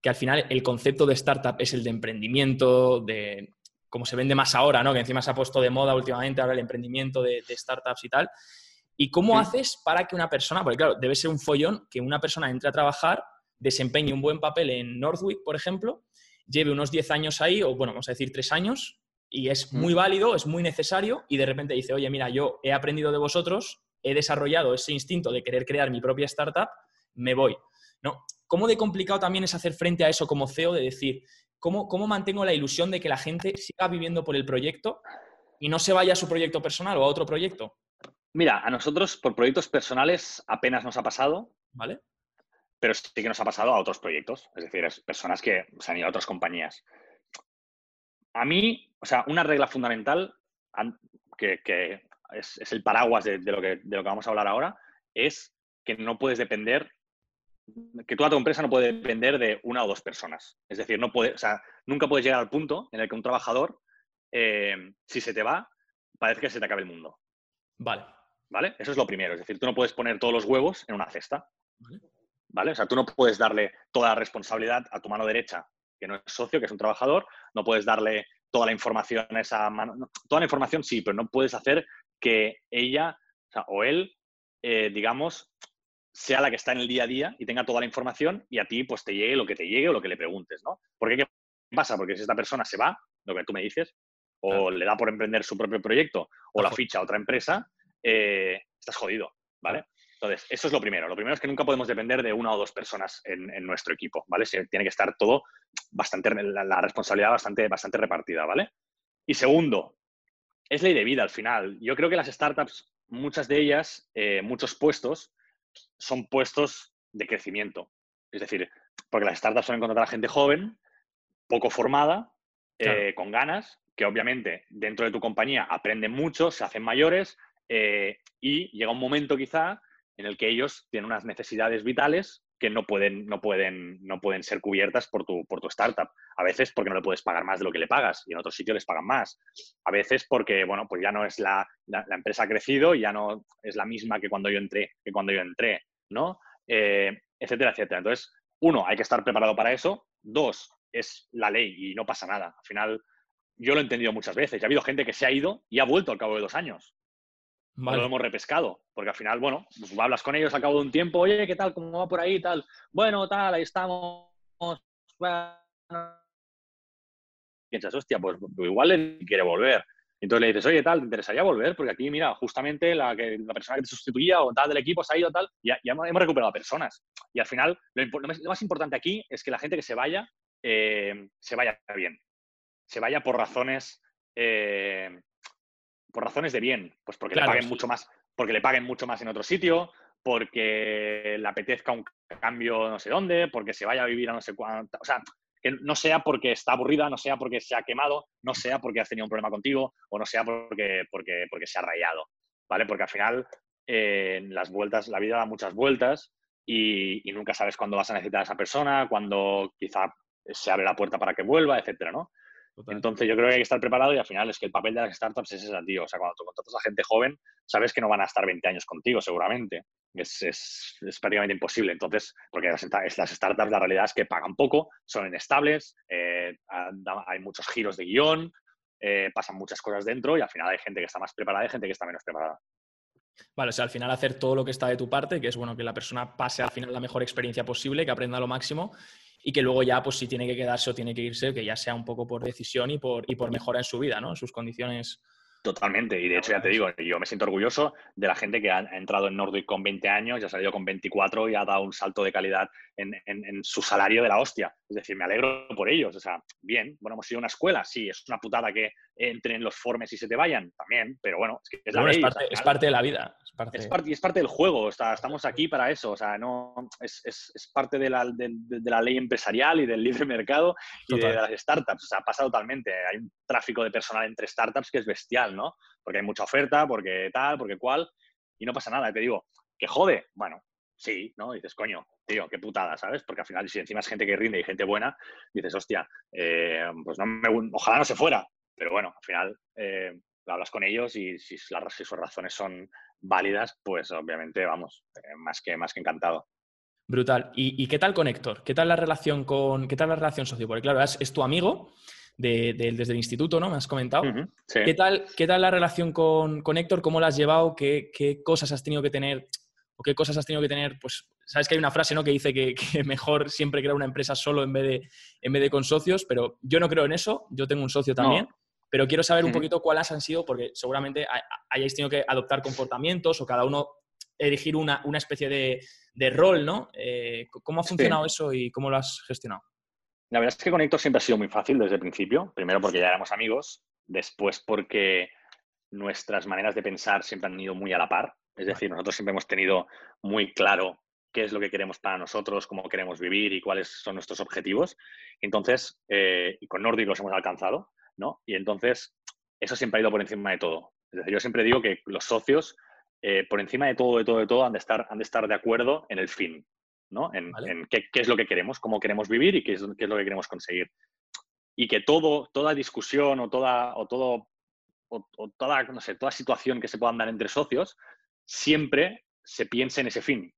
que al final el concepto de startup es el de emprendimiento, de como se vende más ahora, ¿no? Que encima se ha puesto de moda últimamente ahora el emprendimiento de, startups y tal. ¿Y cómo haces para que una persona, porque claro, debe ser un follón que una persona entre a trabajar, desempeñe un buen papel en Northwick, por ejemplo, lleve unos 10 años ahí, o bueno, vamos a decir 3 años, y es muy válido, es muy necesario y de repente dice, oye, mira, yo he aprendido de vosotros, he desarrollado ese instinto de querer crear mi propia startup, me voy. ¿No? ¿Cómo de complicado también es hacer frente a eso como CEO de decir, ¿cómo, cómo mantengo la ilusión de que la gente siga viviendo por el proyecto y no se vaya a su proyecto personal o a otro proyecto? Mira, a nosotros por proyectos personales apenas nos ha pasado. ¿Vale? Pero sí que nos ha pasado a otros proyectos, es decir, es personas que se han ido a otras compañías. A mí, o sea, una regla fundamental que, es, el paraguas de, lo que, de lo que vamos a hablar ahora es que no puedes depender, que toda tu empresa no puede depender de una o dos personas. Es decir, no puede, o sea, nunca puedes llegar al punto en el que un trabajador, eh, si se te va, parece que se te acabe el mundo. Vale. ¿Vale? Eso es lo primero. Es decir, tú no puedes poner todos los huevos en una cesta. ¿Vale? O sea, tú no puedes darle toda la responsabilidad a tu mano derecha que no es socio, que es un trabajador, no puedes darle toda la información a esa mano. toda la información sí, pero no puedes hacer que ella o, él, eh, digamos, sea la que está en el día a día y tenga toda la información y a ti pues te llegue lo que te llegue o lo que le preguntes, ¿no? Porque ¿qué pasa? Porque si esta persona se va, lo que tú me dices, o le da por emprender su propio proyecto o la ficha a otra empresa, eh, estás jodido, ¿vale? Entonces, eso es lo primero. Lo primero es que nunca podemos depender de una o dos personas en, nuestro equipo, ¿vale? tiene que estar todo bastante, la, responsabilidad bastante, bastante repartida, ¿vale? Y segundo, es ley de vida al final. Yo creo que las startups, muchas de ellas, eh, muchos puestos, son puestos de crecimiento. Es decir, porque las startups suelen contratar a gente joven, poco formada, eh, con ganas, que obviamente dentro de tu compañía aprenden mucho, se hacen mayores eh, y llega un momento quizá en el que ellos tienen unas necesidades vitales que no pueden, no pueden, no pueden ser cubiertas por tu, por tu startup. A veces porque no le puedes pagar más de lo que le pagas y en otros sitios les pagan más. A veces porque, bueno, pues ya no es la, la, empresa ha crecido y ya no es la misma que cuando yo entré, que cuando yo entré, ¿no? Eh, etcétera, etcétera. Entonces, uno, hay que estar preparado para eso. Dos, es la ley y no pasa nada. Al final, yo lo he entendido muchas veces. Ha habido gente que se ha ido y ha vuelto al cabo de dos años lo hemos repescado, porque al final, bueno, pues hablas con ellos al cabo de un tiempo, oye, ¿qué tal? ¿Cómo va por ahí? Tal. Bueno, tal, ahí estamos. Piensas, hostia, pues igual él quiere volver. Entonces le dices, oye, tal, ¿te interesaría volver? Porque aquí, mira, justamente la, que, la persona que te sustituía o tal del equipo se ha ido tal, ya, ya hemos recuperado personas. Y al final, lo, más importante aquí es que la gente que se vaya, eh, se vaya bien. Se vaya por razones eh, por razones de bien, pues porque le paguen mucho más, porque le paguen mucho más en otro sitio, porque le apetezca un cambio no sé dónde, porque se vaya a vivir a no sé cuánto. O sea, que no sea porque está aburrida, no sea porque se ha quemado, no sea porque has tenido un problema contigo o no sea porque, porque, porque se ha rayado, ¿vale? Porque al final eh, las vueltas, la vida da muchas vueltas y, nunca sabes cuándo vas a necesitar a esa persona, cuándo quizá se abre la puerta para que vuelva, etcétera, ¿no? Entonces yo creo que hay que estar preparado y al final es que el papel de las startups es ese, tío. O sea, cuando tú contratas a gente joven, sabes que no van a estar 20 años contigo seguramente. Es, es, prácticamente imposible. Entonces, porque las, las, startups la realidad es que pagan poco, son inestables, eh, hay muchos giros de guion, eh, pasan muchas cosas dentro y al final hay gente que está más preparada y gente que está menos preparada. Vale, o sea, al final hacer todo lo que está de tu parte, que es bueno que la persona pase al final la mejor experiencia posible, que aprenda lo máximo y que luego ya, pues si tiene que quedarse o tiene que irse, que ya sea un poco por decisión y por, y por mejora en su vida, ¿no? En sus condiciones Totalmente, y de hecho ya te digo, yo me siento orgulloso de la gente que ha entrado en Nordic con 20 años, ya ha salido con 24 y ha dado un salto de calidad en, su salario de la hostia. Es decir, me alegro por ellos. O sea, bien, bueno, hemos ido a una escuela, sí, es una putada que entren los formes y se te vayan, también, pero bueno, es, que es, la es, parte, de la vida. Es parte... y es parte del juego, estamos aquí para eso, o sea, no, es, parte de la, de, la, ley empresarial y del libre mercado y de las startups. O sea, pasa totalmente. Hay un tráfico de personal entre startups que es bestial, ¿no? Porque hay mucha oferta, porque tal, porque cual, y no pasa nada. Te digo, que jode, bueno, sí, ¿no? dices, coño, tío, qué putada, ¿sabes? Porque al final, si encima es gente que rinde y gente buena, dices, hostia, eh, pues no me, ojalá no se fuera. Pero bueno, al final eh, hablas con ellos y si, las, sus razones son válidas, pues obviamente, vamos, eh, más, que, más que encantado. Brutal. ¿Y, qué tal con Héctor? ¿Qué tal la relación con, qué tal la relación socio? Porque claro, es tu amigo, desde el instituto, ¿no? Me has comentado. ¿Qué, tal, ¿Qué tal la relación con, Héctor? ¿Cómo la has llevado? ¿Qué, cosas has tenido que tener? ¿O qué cosas has tenido que tener? Pues sabes que hay una frase ¿no? que dice que, mejor siempre crear una empresa solo en vez, de, en vez de con socios, pero yo no creo en eso. Yo tengo un socio también. Pero quiero saber un poquito cuáles han sido, porque seguramente hayáis tenido que adoptar comportamientos o cada uno elegir una, especie de, rol, ¿no? Eh, ¿Cómo ha funcionado eso y cómo lo has gestionado? La verdad es que con Héctor siempre ha sido muy fácil desde el principio. Primero porque ya éramos amigos, después porque nuestras maneras de pensar siempre han ido muy a la par. Es decir, nosotros siempre hemos tenido muy claro qué es lo que queremos para nosotros, cómo queremos vivir y cuáles son nuestros objetivos. Entonces, eh, y con Nordic los hemos alcanzado, ¿no? Y entonces, eso siempre ha ido por encima de todo. Es decir, yo siempre digo que los socios, eh, por encima de todo, de todo, de todo, han de, estar, han de estar de acuerdo en el fin. ¿no? En, qué, es lo que queremos, cómo queremos vivir y qué es, qué es, lo que queremos conseguir. Y que todo, toda discusión o toda, o todo, o, toda, no sé, toda situación que se pueda dar entre socios, siempre se piense en ese fin.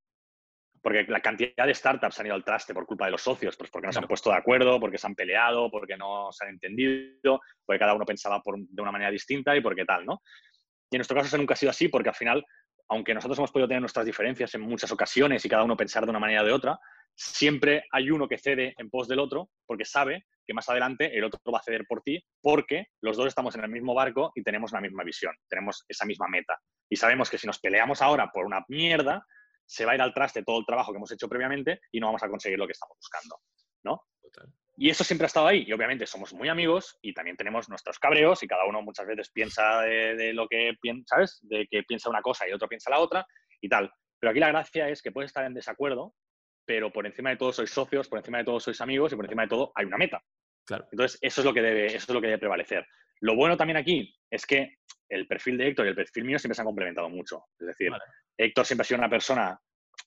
Porque la cantidad de startups han ido al traste por culpa de los socios, pues porque no se han puesto de acuerdo, porque se han peleado, porque no se han entendido, porque cada uno pensaba de una manera distinta y porque tal, ¿no? Y en nuestro caso eso nunca ha sido así porque al final aunque nosotros hemos podido tener nuestras diferencias en muchas ocasiones y cada uno pensar de una manera o de otra, siempre hay uno que cede en pos del otro porque sabe que más adelante el otro va a ceder por ti porque los dos estamos en el mismo barco y tenemos la misma visión, tenemos esa misma meta. Y sabemos que si nos peleamos ahora por una mierda, se va a ir al traste todo el trabajo que hemos hecho previamente y no vamos a conseguir lo que estamos buscando, ¿no? Y eso siempre ha estado ahí. Y obviamente somos muy amigos y también tenemos nuestros cabreos y cada uno muchas veces piensa de, lo que piensa, ¿sabes? De que piensa una cosa y otro piensa la otra y tal. Pero aquí la gracia es que puedes estar en desacuerdo, pero por encima de todo sois socios, por encima de todo sois amigos y por encima de todo hay una meta. Claro. Entonces, eso es lo que debe, eso es lo que debe prevalecer. Lo bueno también aquí es que el perfil de Héctor y el perfil mío siempre se han complementado mucho. Es decir, Héctor siempre ha sido una persona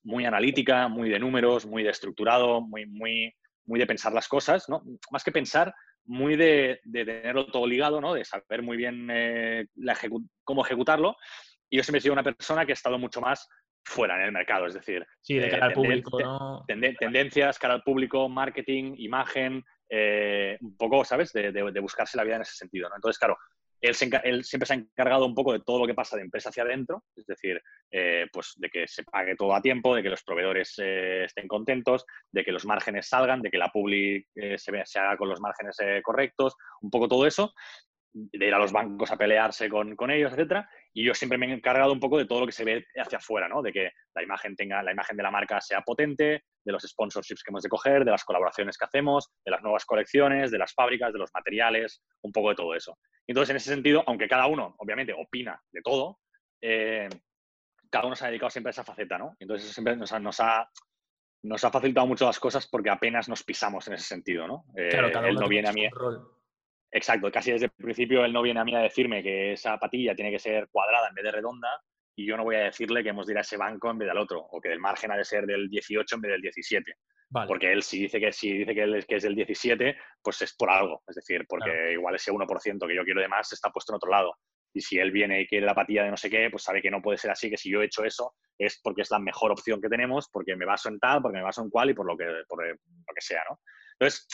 muy analítica, muy de números, muy de estructurado, muy, muy, muy de pensar las cosas, ¿no? Más que pensar, muy de, tenerlo todo ligado, ¿no? De saber muy bien eh, cómo ejecutarlo. Y yo siempre he sido una persona que ha estado mucho más fuera en el mercado, es decir, sí, de eh, cara al público, ¿no? tendencias, cara al público, marketing, imagen, eh, un poco, ¿sabes? De, de, buscarse la vida en ese sentido, ¿no? Entonces, claro, él, siempre se ha encargado un poco de todo lo que pasa de empresa hacia adentro, es decir, eh, pues de que se pague todo a tiempo, de que los proveedores eh, estén contentos, de que los márgenes salgan, de que la public eh, se, se, haga con los márgenes correctos, un poco todo eso de ir a los bancos a pelearse con, con, ellos, etcétera. Y yo siempre me he encargado un poco de todo lo que se ve hacia afuera, ¿no? De que la imagen tenga, la imagen de la marca sea potente, de los sponsorships que hemos de coger, de las colaboraciones que hacemos, de las nuevas colecciones, de las fábricas, de los materiales, un poco de todo eso. Entonces, en ese sentido, aunque cada uno, obviamente, opina de todo, eh, cada uno se ha dedicado siempre a esa faceta, ¿no? Entonces eso siempre nos ha, nos ha, nos ha facilitado mucho las cosas porque apenas nos pisamos en ese sentido, ¿no? Claro, cada él no viene a mí. rol. Exacto, casi desde el principio él no viene a mí a decirme que esa patilla tiene que ser cuadrada en vez de redonda y yo no voy a decirle que hemos de ir a ese banco en vez del otro o que el margen ha de ser del 18 en vez del 17. Vale. Porque él si dice que si dice que, él es, que es del 17, pues es por algo. Es decir, porque Claro. igual ese 1% que yo quiero de más está puesto en otro lado. Y si él viene y quiere la patilla de no sé qué, pues sabe que no puede ser así, que si yo he hecho eso es porque es la mejor opción que tenemos, porque me baso en tal, porque me baso en cual y por lo que, por lo que sea, ¿no? Entonces,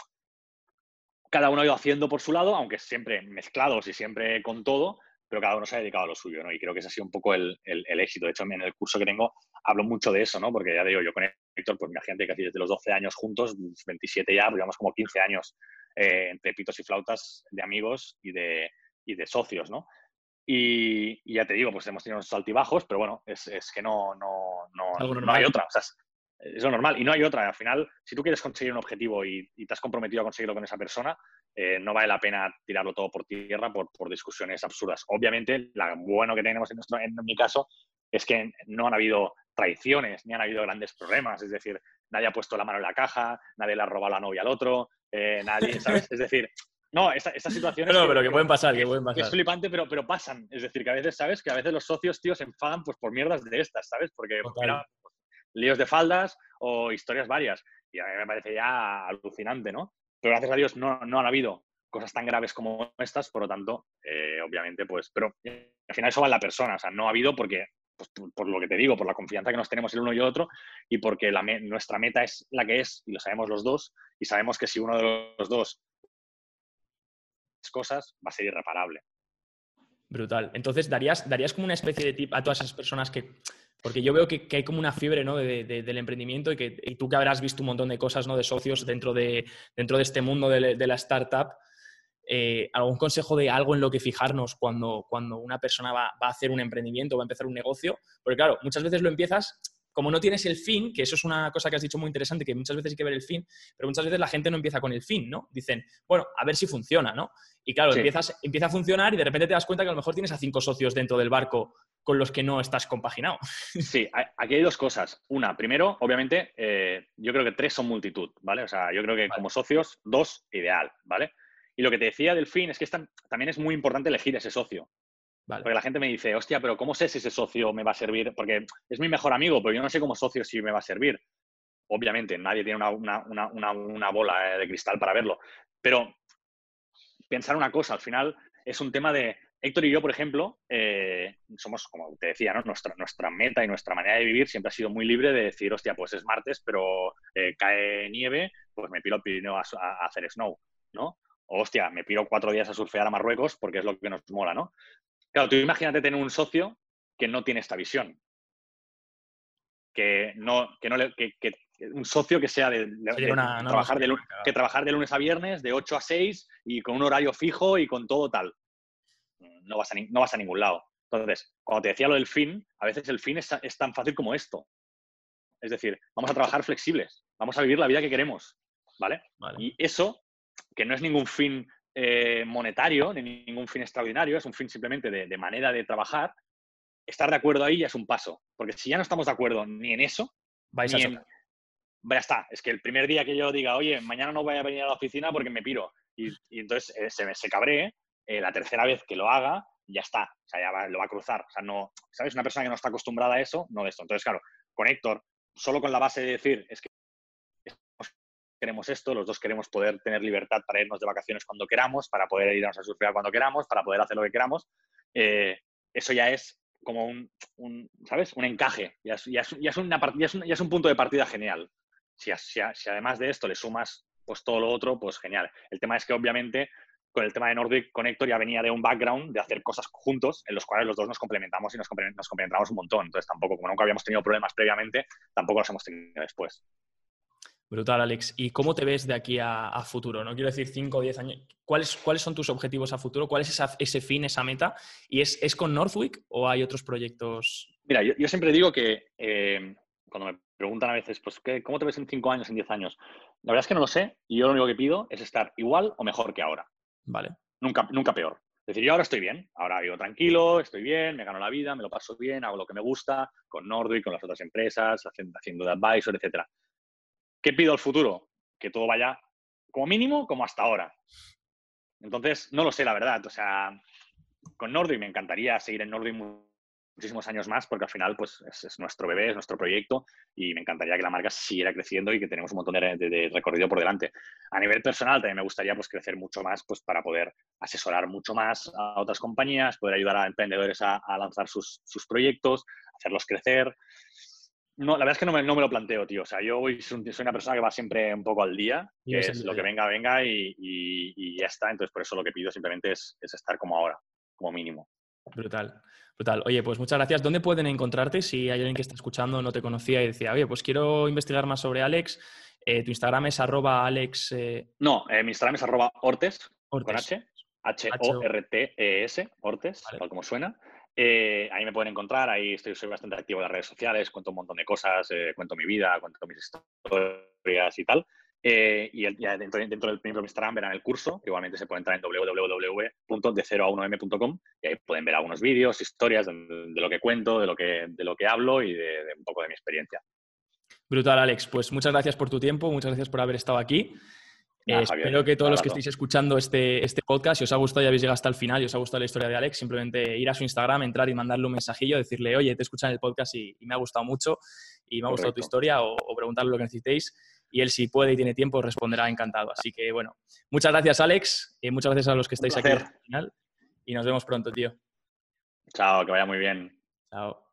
cada uno ha ido haciendo por su lado, aunque siempre mezclados y siempre con todo, pero cada uno se ha dedicado a lo suyo, ¿no? Y creo que ese ha sido un poco el, el- el éxito. De hecho, en el curso que tengo hablo mucho de eso, ¿no? Porque ya digo, yo con Héctor, pues imagínate que desde los 12 años juntos, 27 ya, pues llevamos como 15 años eh, entre pitos y flautas de amigos y de, y de socios, ¿no? Y, y ya te digo, pues hemos tenido unos altibajos, pero bueno, es, es que no, no, no, no hay otra. O sea, es, lo normal y no hay otra. Al final, si tú quieres conseguir un objetivo y, y te has comprometido a conseguirlo con esa persona, eh, no vale la pena tirarlo todo por tierra por, por discusiones absurdas. Obviamente, lo bueno que tenemos en, nuestro, en mi caso es que no han habido traiciones ni han habido grandes problemas. Es decir, nadie ha puesto la mano en la caja, nadie le ha robado la novia al otro, eh, nadie, ¿sabes? Es decir, no, esta- estas situaciones... No, pero que pueden pasar, que pueden que es pasar. flipante, pero, pero pasan. Es decir, que a veces, ¿sabes? Que a veces los socios, tío, se enfadan pues, por mierdas de estas, ¿sabes? Porque mira, líos de faldas o historias varias. Y a mí me parece ya alucinante, ¿no? Pero gracias a Dios no, no han habido cosas tan graves como estas, por lo tanto, eh, obviamente, pues, pero al final eso va en la persona, o sea, no ha habido porque, pues, por, lo que te digo, por la confianza que nos tenemos el uno y el otro, y porque nuestra meta es la que es, y lo sabemos los dos, y sabemos que si uno de los dos cosas va a ser irreparable. Brutal. Entonces, ¿darías, darías como una especie de tip a todas esas personas que... Porque yo veo que, hay como una fiebre ¿no? de- de- del emprendimiento y, que, tú que habrás visto un montón de cosas ¿no? de socios dentro de, dentro de este mundo de, de la startup, eh, ¿algún consejo de algo en lo que fijarnos cuando, cuando una persona va, va a hacer un emprendimiento, va a empezar un negocio? Porque claro, muchas veces lo empiezas, como no tienes el fin, que eso es una cosa que has dicho muy interesante, que muchas veces hay que ver el fin, pero muchas veces la gente no empieza con el fin, ¿no? Dicen, bueno, a ver si funciona, ¿no? Y claro, Sí. empiezas, empieza a funcionar y de repente te das cuenta que a lo mejor tienes a cinco socios dentro del barco con los que no estás compaginado. Sí, aquí hay dos cosas. Una, primero, obviamente, eh, yo creo que tres son multitud, ¿vale? O sea, yo creo que como socios, dos, ideal, ¿vale? Y lo que te decía del fin es que es tan- también es muy importante elegir ese socio. Porque la gente me dice, hostia, pero ¿cómo sé si ese socio me va a servir? Porque es mi mejor amigo, pero yo no sé como socio si me va a servir. Obviamente, nadie tiene una, una- una- una- bola de cristal para verlo. Pero pensar una cosa, al final es un tema de... Héctor y yo, por ejemplo, eh, somos, como te decía, nuestra, nuestra meta y nuestra manera de vivir siempre ha sido muy libre de decir, hostia, pues es martes, pero eh, cae nieve, pues me piro al Pirineo a, a hacer snow, ¿no? O, hostia, me piro cuatro días a surfear a Marruecos porque es lo que nos mola, ¿no? Claro, tú imagínate tener un socio que no tiene esta visión. Que no, que no le, que, que- un socio que sea de, de- Sería de una- no, trabajar de, lu- una cagada. que trabajar de lunes a viernes, de 8 a 6 y con un horario fijo y con todo tal. No vas a, ni- no vas a ningún lado. Entonces, cuando te decía lo del fin, a veces el fin es, es tan fácil como esto. Es decir, vamos a trabajar flexibles, vamos a vivir la vida que queremos, ¿vale? Vale. Y eso, que no es ningún fin eh, monetario, ni ningún fin extraordinario, es un fin simplemente de, de manera de trabajar, estar de acuerdo ahí ya es un paso. Porque si ya no estamos de acuerdo ni en eso, Vais a ni en- chocar. ya está. Es que el primer día que yo diga, oye, mañana no voy a venir a la oficina porque me piro, y, y entonces eh, se, me- se cabree, eh, la tercera vez que lo haga, ya está. O sea, ya va- lo va a cruzar. O sea, no, ¿sabes? Una persona que no está acostumbrada a eso, no de esto. Entonces, claro, con Héctor, solo con la base de decir, es que queremos esto, los dos queremos poder tener libertad para irnos de vacaciones cuando queramos, para poder irnos a surfear cuando queramos, para poder hacer lo que queramos. eh, eso ya es como un, un, ¿sabes? Un encaje. Ya es, ya es- ya es una ya es un, ya es un punto de partida genial. Si, si si además de esto le sumas pues todo lo otro, pues genial. El tema es que obviamente con el tema de Nordic Connector ya venía de un background de hacer cosas juntos en los cuales los dos nos complementamos y nos complementamos un montón. Entonces tampoco, como nunca habíamos tenido problemas previamente, tampoco los hemos tenido después. Brutal, Alex. ¿Y cómo te ves de aquí a, a futuro? No quiero decir 5 o 10 años. ¿Cuáles, ¿Cuáles son tus objetivos a futuro? ¿Cuál es esa- ese fin, esa meta? ¿Y es, es con Northwick o hay otros proyectos? Mira, yo, yo siempre digo que eh, cuando me preguntan a veces, pues, ¿qué- ¿cómo te ves en 5 años, en 10 años? La verdad es que no lo sé y yo lo único que pido es estar igual o mejor que ahora. Vale. Nunca, nunca peor. decir, yo ahora estoy bien, ahora vivo tranquilo, estoy bien, me gano la vida, me lo paso bien, hago lo que me gusta con Nordwick, con las otras empresas, haciendo, haciendo de advisor, etc. ¿Qué pido al futuro? Que todo vaya como mínimo como hasta ahora. Entonces, no lo sé, la verdad. O sea, con Nordwick me encantaría seguir en Nordwick muchísimos años más, porque al final pues, es, nuestro bebé, es nuestro proyecto y me encantaría que la marca siguiera creciendo y que tenemos un montón de, recorrido por delante. A nivel personal también me gustaría pues, crecer mucho más pues, para poder asesorar mucho más a otras compañías, poder ayudar a emprendedores a, lanzar sus, proyectos, hacerlos crecer. No, la verdad es que no me, no me, lo planteo, tío. O sea, yo soy una persona que va siempre un poco al día, que es lo que venga, venga y, y, ya está. Entonces, por eso lo que pido simplemente es, es estar como ahora, como mínimo. Brutal. Brutal. Oye, pues muchas gracias. ¿Dónde pueden encontrarte si hay alguien que está escuchando, no te conocía y decía, oye, pues quiero investigar más sobre Alex? Eh, tu Instagram es arroba Alex. Eh, no, eh, mi Instagram es arroba Ortes, con H. H-O-R-T-E-S, Ortes, tal como suena. Ahí me pueden encontrar, ahí estoy, soy bastante activo en las redes sociales, cuento un montón de cosas, cuento mi vida, cuento mis historias y tal. Eh, y dentro, dentro, del mismo Instagram verán el curso, igualmente se puede entrar en www.de0a1m.com y ahí pueden ver algunos vídeos, historias de, lo que cuento, de lo que, de lo que hablo y de, un poco de mi experiencia. Brutal, Alex. Pues muchas gracias por tu tiempo, muchas gracias por haber estado aquí. Eh, espero que todos los que estéis escuchando este, este podcast, si os ha gustado y habéis llegado hasta el final y os ha gustado la historia de Alex, simplemente ir a su Instagram, entrar y mandarle un mensajillo, decirle, oye, te escuchan el podcast y, me ha gustado mucho y me ha gustado tu historia o, o preguntarle lo que necesitéis y él si puede y tiene tiempo responderá encantado. Así que bueno, muchas gracias Alex y muchas gracias a los que estáis aquí al final y nos vemos pronto, tío. Chao, que vaya muy bien. Chao.